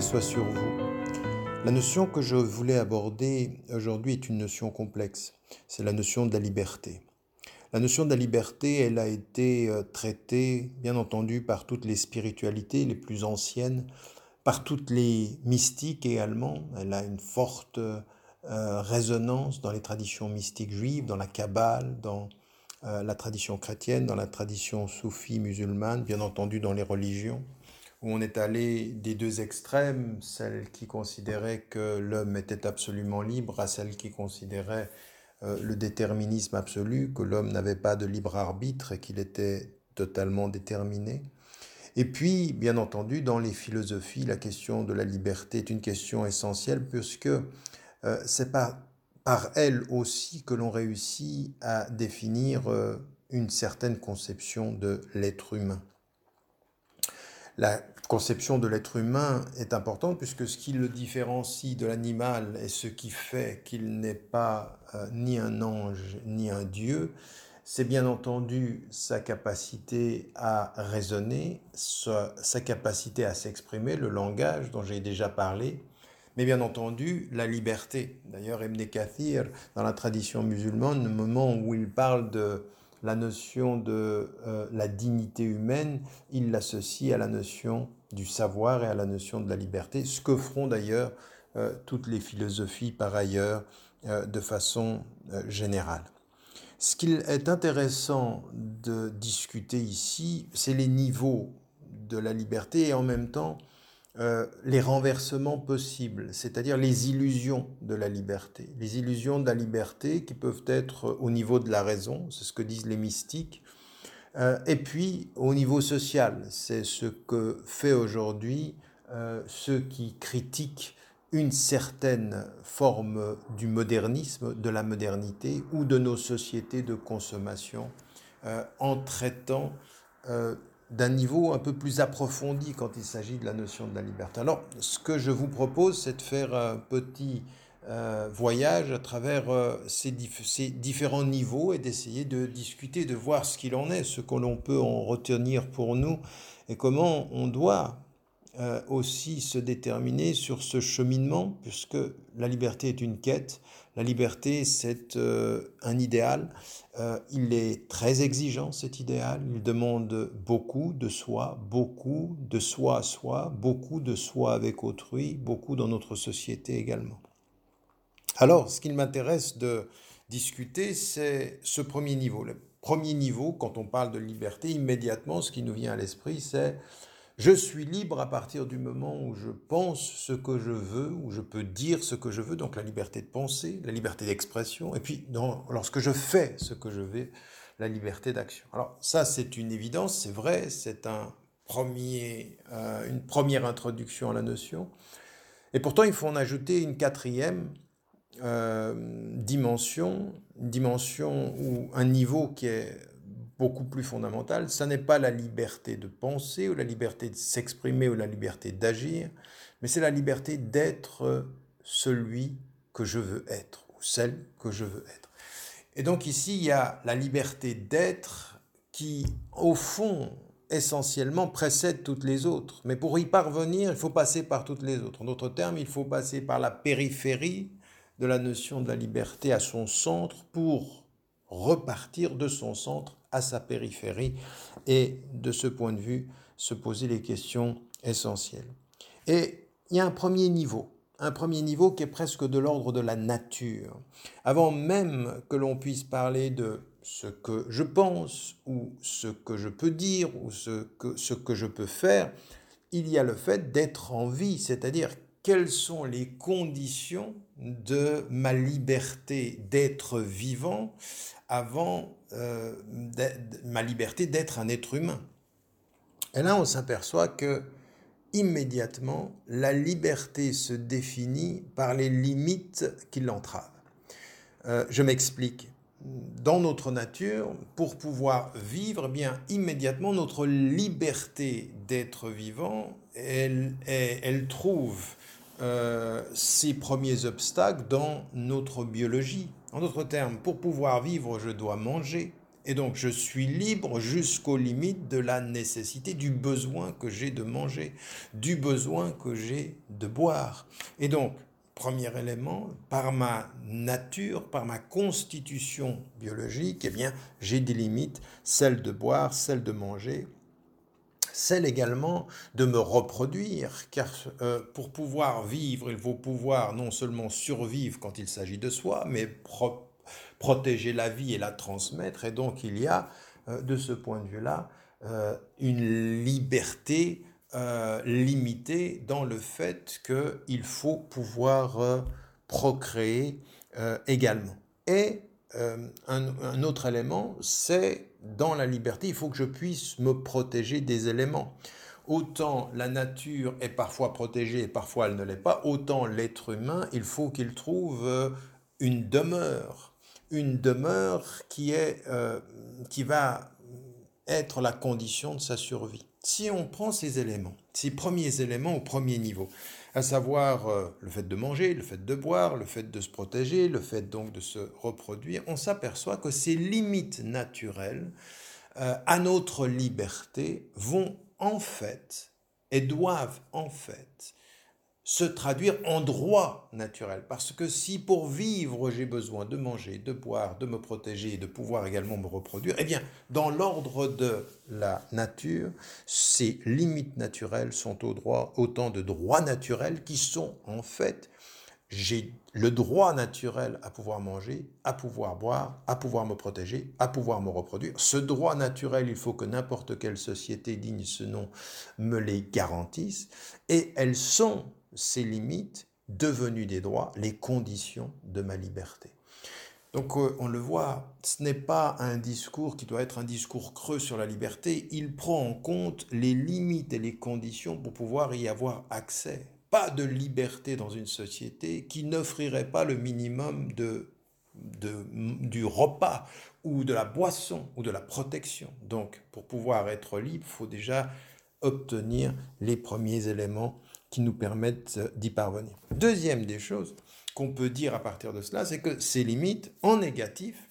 soit sur vous. La notion que je voulais aborder aujourd'hui est une notion complexe. C'est la notion de la liberté. La notion de la liberté, elle a été euh, traitée, bien entendu, par toutes les spiritualités les plus anciennes, par toutes les mystiques également. Elle a une forte euh, résonance dans les traditions mystiques juives, dans la Kabbale, dans euh, la tradition chrétienne, dans la tradition soufie musulmane, bien entendu dans les religions où on est allé des deux extrêmes, celle qui considérait que l'homme était absolument libre à celle qui considérait euh, le déterminisme absolu, que l'homme n'avait pas de libre arbitre et qu'il était totalement déterminé. Et puis, bien entendu, dans les philosophies, la question de la liberté est une question essentielle puisque euh, c'est par, par elle aussi que l'on réussit à définir euh, une certaine conception de l'être humain. La conception de l'être humain est importante puisque ce qui le différencie de l'animal et ce qui fait qu'il n'est pas euh, ni un ange ni un dieu, c'est bien entendu sa capacité à raisonner, sa, capacité à s'exprimer, le langage dont j'ai déjà parlé, mais bien entendu la liberté. D'ailleurs, Ibn Kathir, dans la tradition musulmane, au moment où il parle de la notion de euh, la dignité humaine, il l'associe à la notion du savoir et à la notion de la liberté, ce que feront d'ailleurs euh, toutes les philosophies par ailleurs euh, de façon générale. Ce qu'il est intéressant de discuter ici, c'est les niveaux de la liberté et en même temps euh, les renversements possibles, c'est-à-dire les illusions de la liberté. Les illusions de la liberté qui peuvent être au niveau de la raison, c'est ce que disent les mystiques, euh, et puis au niveau social, c'est ce que fait aujourd'hui euh, ceux qui critiquent une certaine forme du modernisme, de la modernité ou de nos sociétés de consommation en traitant d'un niveau un peu plus approfondi quand il s'agit de la notion de la liberté. Alors, ce que je vous propose, c'est de faire un petit euh, voyage à travers euh, ces, ces, différents niveaux et d'essayer de discuter, de voir ce qu'il en est, ce que l'on peut en retenir pour nous et comment on doit euh, aussi se déterminer sur ce cheminement, puisque la liberté est une quête, la liberté c'est euh, un idéal, euh, il est très exigeant cet idéal, il demande beaucoup de soi, beaucoup de soi à soi, beaucoup de soi avec autrui, beaucoup dans notre société également. Alors, ce qu'il m'intéresse de discuter, c'est ce premier niveau. Le premier niveau, quand on parle de liberté, immédiatement, ce qui nous vient à l'esprit, c'est je suis libre à partir du moment où je pense ce que je veux, où je peux dire ce que je veux, donc la liberté de penser, la liberté d'expression, et puis lorsque je fais ce que je veux, la liberté d'action. Alors ça, c'est une évidence, c'est vrai, c'est un premier, euh, une première introduction à la notion. Et pourtant, il faut en ajouter une quatrième euh, dimension, une dimension ou un niveau qui est beaucoup plus fondamental, ça n'est pas la liberté de penser ou la liberté de s'exprimer ou la liberté d'agir, mais c'est la liberté d'être celui que je veux être ou celle que je veux être. Et donc ici, il y a la liberté d'être qui, au fond, essentiellement précède toutes les autres. Mais pour y parvenir, il faut passer par toutes les autres. En d'autres termes, il faut passer par la périphérie de la notion de la liberté à son centre pour repartir de son centre à sa périphérie et de ce point de vue se poser les questions essentielles. Et il y a un premier niveau, un premier niveau qui est presque de l'ordre de la nature. Avant même que l'on puisse parler de ce que je pense ou ce que je peux dire ou ce que, ce que je peux faire, il y a le fait d'être en vie, c'est-à-dire quelles sont les conditions de ma liberté d'être vivant avant euh, ma liberté d'être un être humain. Et là, on s'aperçoit que immédiatement, la liberté se définit par les limites qui l'entravent. Euh, je m'explique. Dans notre nature, pour pouvoir vivre, eh bien immédiatement notre liberté d'être vivant, elle, elle, trouve euh, ses premiers obstacles dans notre biologie, en d'autres termes, pour pouvoir vivre, je dois manger, Et donc je suis libre jusqu'aux limites de la nécessité, du besoin que j'ai de manger, du besoin que j'ai de boire. Et donc, premier élément, par ma nature, par ma constitution biologique, eh bien, j'ai des limites, celles de boire, celles de manger, celle également de me reproduire, car euh, pour pouvoir vivre, il faut pouvoir non seulement survivre quand il s'agit de soi, mais protéger la vie et la transmettre. Et donc il y a, euh, de ce point de vue-là, euh, une liberté limitée dans le fait qu'il faut pouvoir procréer également. Et un autre élément, c'est dans la liberté, il faut que je puisse me protéger des éléments. Autant la nature est parfois protégée et parfois elle ne l'est pas, autant l'être humain, il faut qu'il trouve euh, une demeure, une demeure qui, est, euh, qui va être la condition de sa survie. Si on prend ces éléments, ces premiers éléments au premier niveau, à savoir euh, le fait de manger, le fait de boire, le fait de se protéger, le fait donc de se reproduire, on s'aperçoit que ces limites naturelles euh, à notre liberté vont en fait et doivent en fait se traduire en droit naturel. Parce que si pour vivre j'ai besoin de manger, de boire, de me protéger et de pouvoir également me reproduire, eh bien, dans l'ordre de la nature, ces limites naturelles sont au droit, autant de droits naturels qui sont en fait, j'ai le droit naturel à pouvoir manger, à pouvoir boire, à pouvoir me protéger, à pouvoir me reproduire. Ce droit naturel, il faut que n'importe quelle société digne ce nom me les garantisse. Et elles sont ces limites devenues des droits, les conditions de ma liberté. Donc euh, on le voit, ce n'est pas un discours qui doit être un discours creux sur la liberté, il prend en compte les limites et les conditions pour pouvoir y avoir accès. Pas de liberté dans une société qui n'offrirait pas le minimum de, du repas ou de la boisson ou de la protection. Donc pour pouvoir être libre, il faut déjà obtenir les premiers éléments qui nous permettent d'y parvenir. Deuxième des choses qu'on peut dire à partir de cela, c'est que ces limites, en négatif,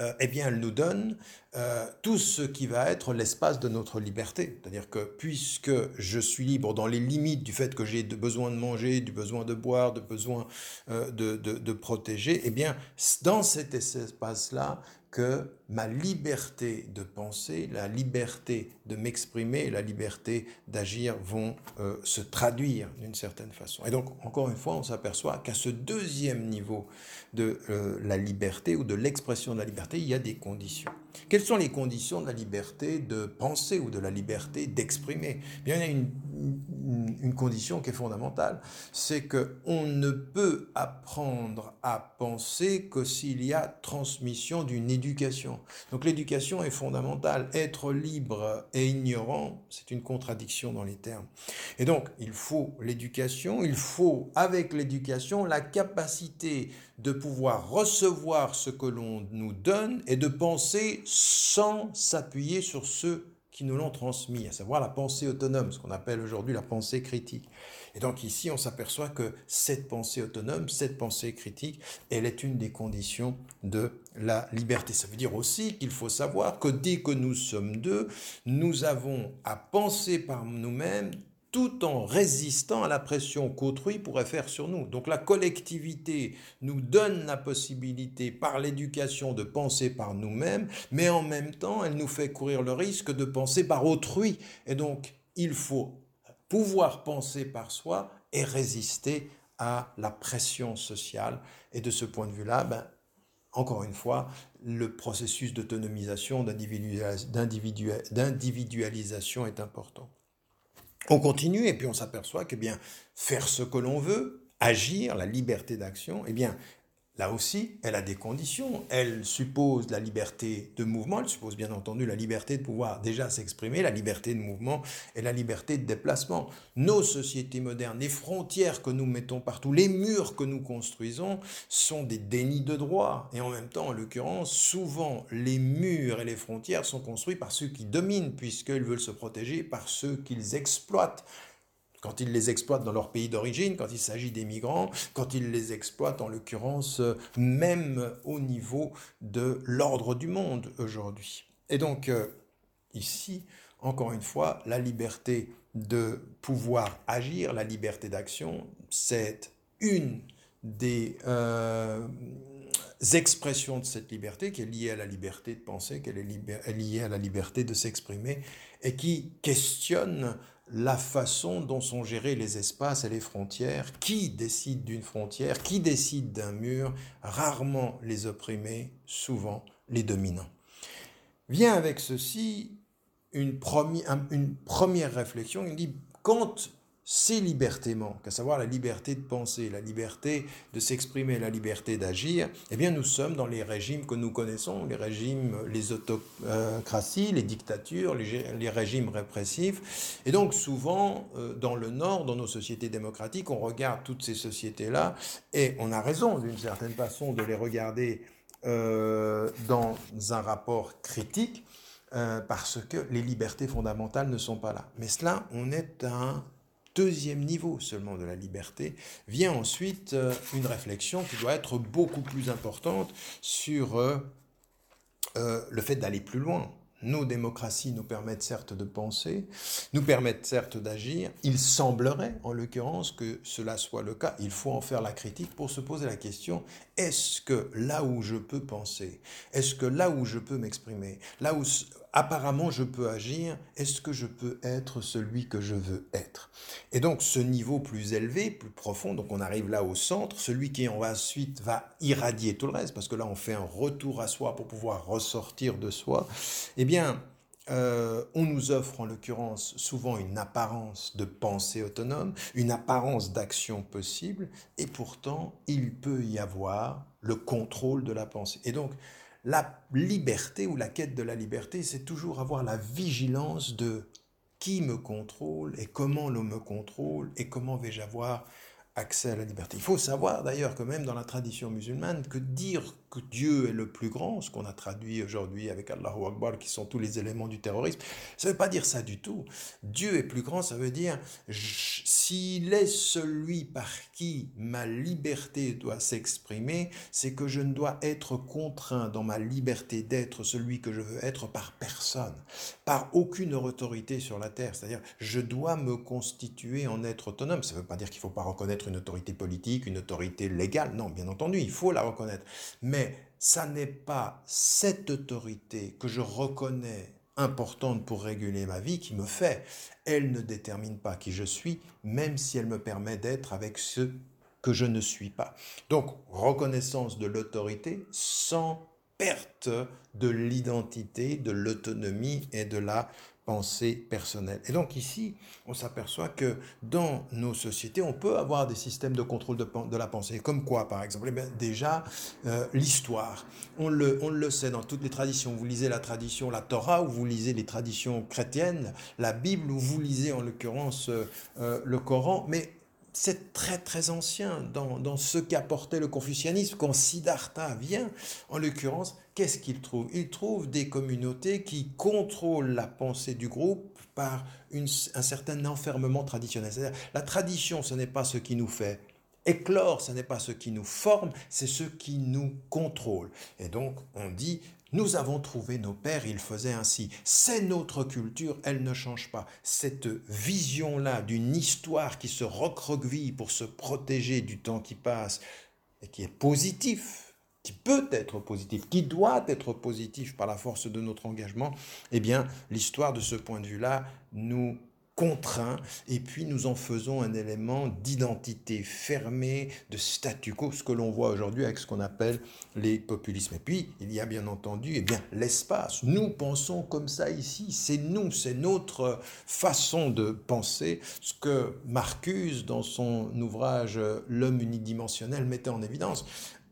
euh, eh bien, elles nous donnent euh, tout ce qui va être l'espace de notre liberté. C'est-à-dire que puisque je suis libre dans les limites du fait que j'ai besoin de manger, du besoin de boire, de besoin euh, de, de, de, protéger, eh bien, dans cet espace-là, que ma liberté de penser, la liberté de m'exprimer la liberté d'agir vont euh, se traduire d'une certaine façon. Et donc, encore une fois, on s'aperçoit qu'à ce deuxième niveau de la liberté ou de l'expression de la liberté, il y a des conditions. Quelles sont les conditions de la liberté de penser ou de la liberté d'exprimer? Bien, il y a une, condition qui est fondamentale, c'est que on ne peut apprendre à penser que s'il y a transmission d'une éducation. Donc l'éducation est fondamentale. Être libre et ignorant, c'est une contradiction dans les termes. Et donc, il faut l'éducation, il faut avec l'éducation la capacité de pouvoir recevoir ce que l'on nous donne et de sans s'appuyer sur ceux qui nous l'ont transmis, à savoir la pensée autonome, ce qu'on appelle aujourd'hui la pensée critique. Et donc ici, on s'aperçoit que cette pensée autonome, cette pensée critique, elle est une des conditions de la liberté. Ça veut dire aussi qu'il faut savoir que dès que nous sommes deux, nous avons à penser par nous-mêmes tout en résistant à la pression qu'autrui pourrait faire sur nous. Donc la collectivité nous donne la possibilité par l'éducation de penser par nous-mêmes, mais en même temps, elle nous fait courir le risque de penser par autrui. Et donc, il faut pouvoir penser par soi et résister à la pression sociale. Et de ce point de vue-là, ben, encore une fois, le processus d'autonomisation, d'individualisation est important. On continue et puis on s'aperçoit que bien faire ce que l'on veut, agir, la liberté d'action, eh bien Là aussi, elle a des conditions. Elle suppose la liberté de mouvement, elle suppose bien entendu la liberté de pouvoir déjà s'exprimer, la liberté de mouvement et la liberté de déplacement. Nos sociétés modernes, les frontières que nous mettons partout, les murs que nous construisons sont des dénis de droit. Et en même temps, en l'occurrence, souvent les murs et les frontières sont construits par ceux qui dominent, puisqu'ils veulent se protéger par ceux qu'ils exploitent quand ils les exploitent dans leur pays d'origine, quand il s'agit des migrants, quand ils les exploitent en l'occurrence même au niveau de l'ordre du monde aujourd'hui. Et donc euh, ici, encore une fois, la liberté de pouvoir agir, la liberté d'action, c'est une des euh, expressions de cette liberté qui est liée à la liberté de penser, qu'elle est liée à la liberté de s'exprimer et qui questionne la façon dont sont gérés les espaces et les frontières, qui décide d'une frontière, qui décide d'un mur, rarement les opprimés, souvent les dominants. Vient avec ceci une, une première réflexion, il dit quand ces libertés manquent, à savoir la liberté de penser, la liberté de s'exprimer, la liberté d'agir, eh bien nous sommes dans les régimes que nous connaissons, les régimes, les autocraties, les dictatures, les, régimes répressifs. Et donc souvent, euh, dans le Nord, dans nos sociétés démocratiques, on regarde toutes ces sociétés-là, et on a raison d'une certaine façon de les regarder euh, dans un rapport critique, euh, parce que les libertés fondamentales ne sont pas là. Mais cela, on est un deuxième niveau seulement de la liberté, vient ensuite euh, une réflexion qui doit être beaucoup plus importante sur euh, euh, le fait d'aller plus loin. Nos démocraties nous permettent certes de penser, nous permettent certes d'agir. Il semblerait, en l'occurrence, que cela soit le cas. Il faut en faire la critique pour se poser la question, est-ce que là où je peux penser, est-ce que là où je peux m'exprimer, là où apparemment je peux agir, est-ce que je peux être celui que je veux être? Et donc ce niveau plus élevé, plus profond, donc on arrive là au centre, celui qui ensuite va irradier tout le reste, parce que là on fait un retour à soi pour pouvoir ressortir de soi, eh bien euh, on nous offre en l'occurrence souvent une apparence de pensée autonome, une apparence d'action possible, et pourtant il peut y avoir le contrôle de la pensée. Et donc la liberté ou la quête de la liberté, c'est toujours avoir la vigilance de qui me contrôle et comment l'on me contrôle et comment vais-je avoir accès à la liberté. Il faut savoir d'ailleurs que même dans la tradition musulmane, que dire que Dieu est le plus grand, ce qu'on a traduit aujourd'hui avec Allahu Akbar, qui sont tous les éléments du terrorisme, ça ne veut pas dire ça du tout. Dieu est plus grand, ça veut dire s'il est celui par qui ma liberté doit s'exprimer, c'est que je ne dois être contraint dans ma liberté d'être celui que je veux être par personne, par aucune autorité sur la terre. C'est-à-dire, je dois me constituer en être autonome. Ça ne veut pas dire qu'il ne faut pas reconnaître une autorité politique, une autorité légale. Non, bien entendu, il faut la reconnaître. Mais ça n'est pas cette autorité que je reconnais importante pour réguler ma vie qui me fait. Elle ne détermine pas qui je suis, même si elle me permet d'être avec ce que je ne suis pas. Donc, reconnaissance de l'autorité sans perte de l'identité, de l'autonomie et de la pensée personnelle. Et donc ici, on s'aperçoit que dans nos sociétés, on peut avoir des systèmes de contrôle de, la pensée. Comme quoi, par exemple? Eh Déjà, euh, l'histoire. On le, on le sait dans toutes les traditions. Vous lisez la tradition, la Torah, ou vous lisez les traditions chrétiennes, la Bible, ou vous lisez en l'occurrence euh, euh, le Coran. Mais c'est très très ancien dans, dans ce qu'apportait le confucianisme. Quand Siddhartha vient, en l'occurrence, qu'est-ce qu'il trouve? Il trouve des communautés qui contrôlent la pensée du groupe par un certain enfermement traditionnel. la tradition, ce n'est pas ce qui nous fait éclore, ce n'est pas ce qui nous forme, c'est ce qui nous contrôle. Et donc, on dit, nous avons trouvé nos pères, ils faisaient ainsi. C'est notre culture, elle ne change pas. Cette vision-là d'une histoire qui se recroqueville pour se protéger du temps qui passe et qui est positif, qui peut être positif, qui doit être positif par la force de notre engagement, eh bien, l'histoire de ce point de vue-là nous contraint, et puis nous en faisons un élément d'identité fermée, de statu quo, ce que l'on voit aujourd'hui avec ce qu'on appelle les populismes. Et puis, il y a bien entendu eh bien, l'espace. Nous pensons comme ça ici, c'est nous, c'est notre façon de penser, ce que Marcuse, dans son ouvrage L'homme unidimensionnel, mettait en évidence.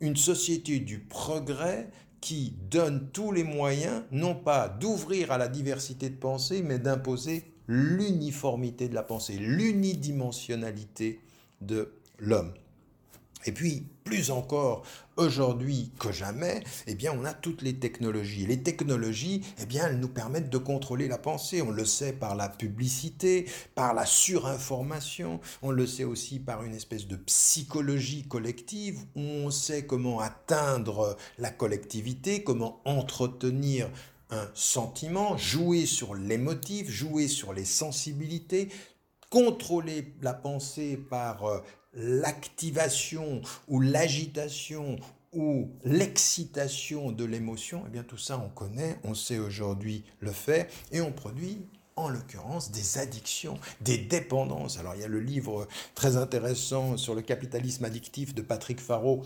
Une société du progrès qui donne tous les moyens, non pas d'ouvrir à la diversité de pensée, mais d'imposer l'uniformité de la pensée, l'unidimensionnalité de l'homme. Et puis, plus encore, aujourd'hui que jamais, eh bien, on a toutes les technologies. Les technologies, eh bien, elles nous permettent de contrôler la pensée. On le sait par la publicité, par la surinformation. On le sait aussi par une espèce de psychologie collective où on sait comment atteindre la collectivité, comment entretenir un sentiment, jouer sur l'émotif, jouer sur les sensibilités, contrôler la pensée par euh, l'activation ou l'agitation ou l'excitation de l'émotion, eh bien tout ça on connaît, on sait aujourd'hui le faire et on produit en l'occurrence des addictions, des dépendances. Alors il y a le livre très intéressant sur le capitalisme addictif de Patrick Faro.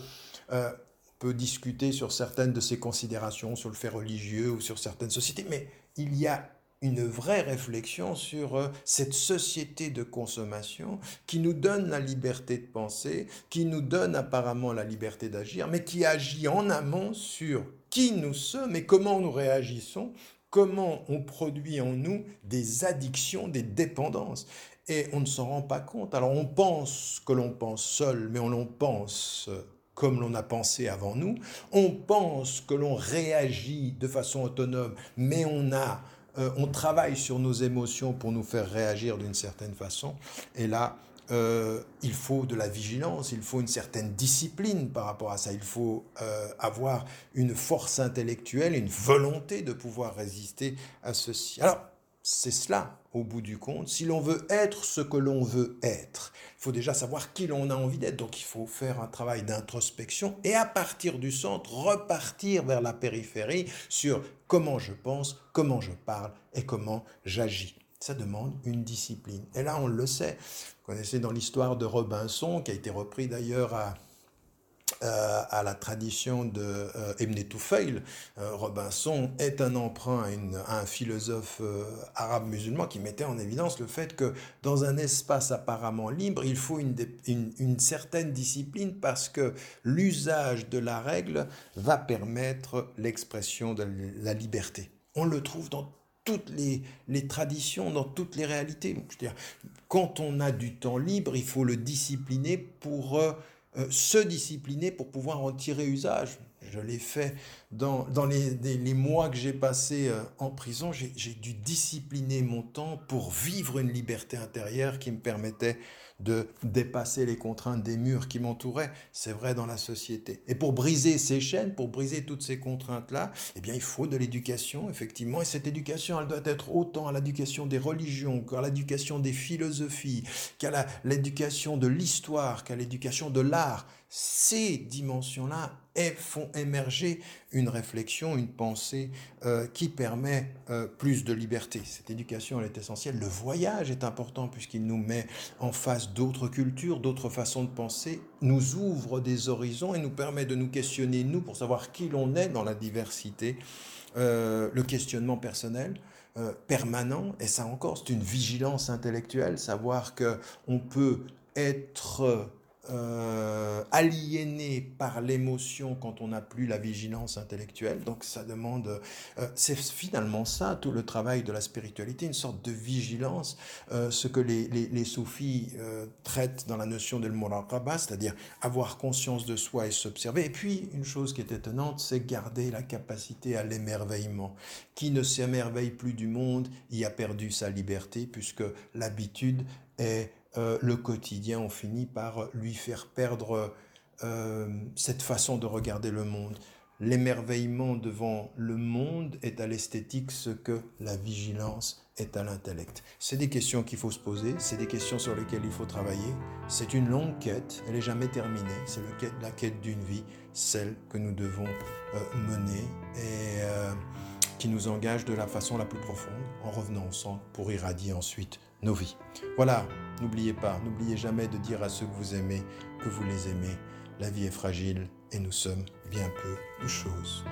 Euh, on peut discuter sur certaines de ses considérations, sur le fait religieux ou sur certaines sociétés, mais il y a une vraie réflexion sur euh, cette société de consommation qui nous donne la liberté de penser, qui nous donne apparemment la liberté d'agir, mais qui agit en amont sur qui nous sommes et comment nous réagissons, comment on produit en nous des addictions, des dépendances. Et on ne s'en rend pas compte. Alors on pense que l'on pense seul, mais on pense comme l'on a pensé avant nous. On pense que l'on réagit de façon autonome, mais on a euh, on travaille sur nos émotions pour nous faire réagir d'une certaine façon. Et là, euh, il faut de la vigilance, il faut une certaine discipline par rapport à ça. Il faut euh, avoir une force intellectuelle, une volonté de pouvoir résister à ceci. Alors, c'est cela, au bout du compte. Si l'on veut être ce que l'on veut être, il faut déjà savoir qui l'on a envie d'être. Donc il faut faire un travail d'introspection et à partir du centre, repartir vers la périphérie sur comment je pense, comment je parle et comment j'agis. Ça demande une discipline. Et là, on le sait. Vous connaissez dans l'histoire de Robinson, qui a été repris d'ailleurs à, euh, à la tradition de euh, Ibn Tufayl, euh, Robinson est un emprunt à, un philosophe arabe musulman qui mettait en évidence le fait que dans un espace apparemment libre, il faut une, une, certaine discipline parce que l'usage de la règle va permettre l'expression de la liberté. On le trouve dans toutes les, les, traditions, dans toutes les réalités. quand on a du temps libre, il faut le discipliner pour euh, se discipliner pour pouvoir en tirer usage. Je l'ai fait dans, les, mois que j'ai passés euh, en prison. J'ai dû discipliner mon temps pour vivre une liberté intérieure qui me permettait de dépasser les contraintes des murs qui m'entouraient. C'est vrai dans la société. Et pour briser ces chaînes, pour briser toutes ces contraintes-là, eh bien, il faut de l'éducation, effectivement. Et cette éducation, elle doit être autant à l'éducation des religions qu'à l'éducation des philosophies, qu'à l'éducation de l'histoire, qu'à l'éducation de l'art ces dimensions-là font émerger une réflexion, une pensée euh, qui permet euh, plus de liberté. Cette éducation, elle est essentielle. Le voyage est important puisqu'il nous met en face d'autres cultures, d'autres façons de penser, nous ouvre des horizons et nous permet de nous questionner, nous, pour savoir qui l'on est dans la diversité. Euh, le questionnement personnel, permanent, et ça encore, c'est une vigilance intellectuelle, savoir que on peut être euh, aliéné par l'émotion quand on n'a plus la vigilance intellectuelle. Donc ça demande, euh, c'est finalement ça tout le travail de la spiritualité, une sorte de vigilance, euh, ce que les, soufis traitent dans la notion de muraqaba, c'est-à-dire avoir conscience de soi et s'observer. Et puis une chose qui est étonnante, c'est garder la capacité à l'émerveillement. Qui ne s'émerveille plus du monde y a perdu sa liberté puisque l'habitude est euh, le quotidien, on finit par lui faire perdre euh, cette façon de regarder le monde. L'émerveillement devant le monde est à l'esthétique ce que la vigilance est à l'intellect. C'est des questions qu'il faut se poser, c'est des questions sur lesquelles il faut travailler. C'est une longue quête, elle n'est jamais terminée. C'est la quête d'une vie, celle que nous devons euh, mener qui nous engage de la façon la plus profonde en revenant ensemble pour irradier ensuite nos vies. Voilà, n'oubliez pas, n'oubliez jamais de dire à ceux que vous aimez que vous les aimez. La vie est fragile et nous sommes bien peu de choses.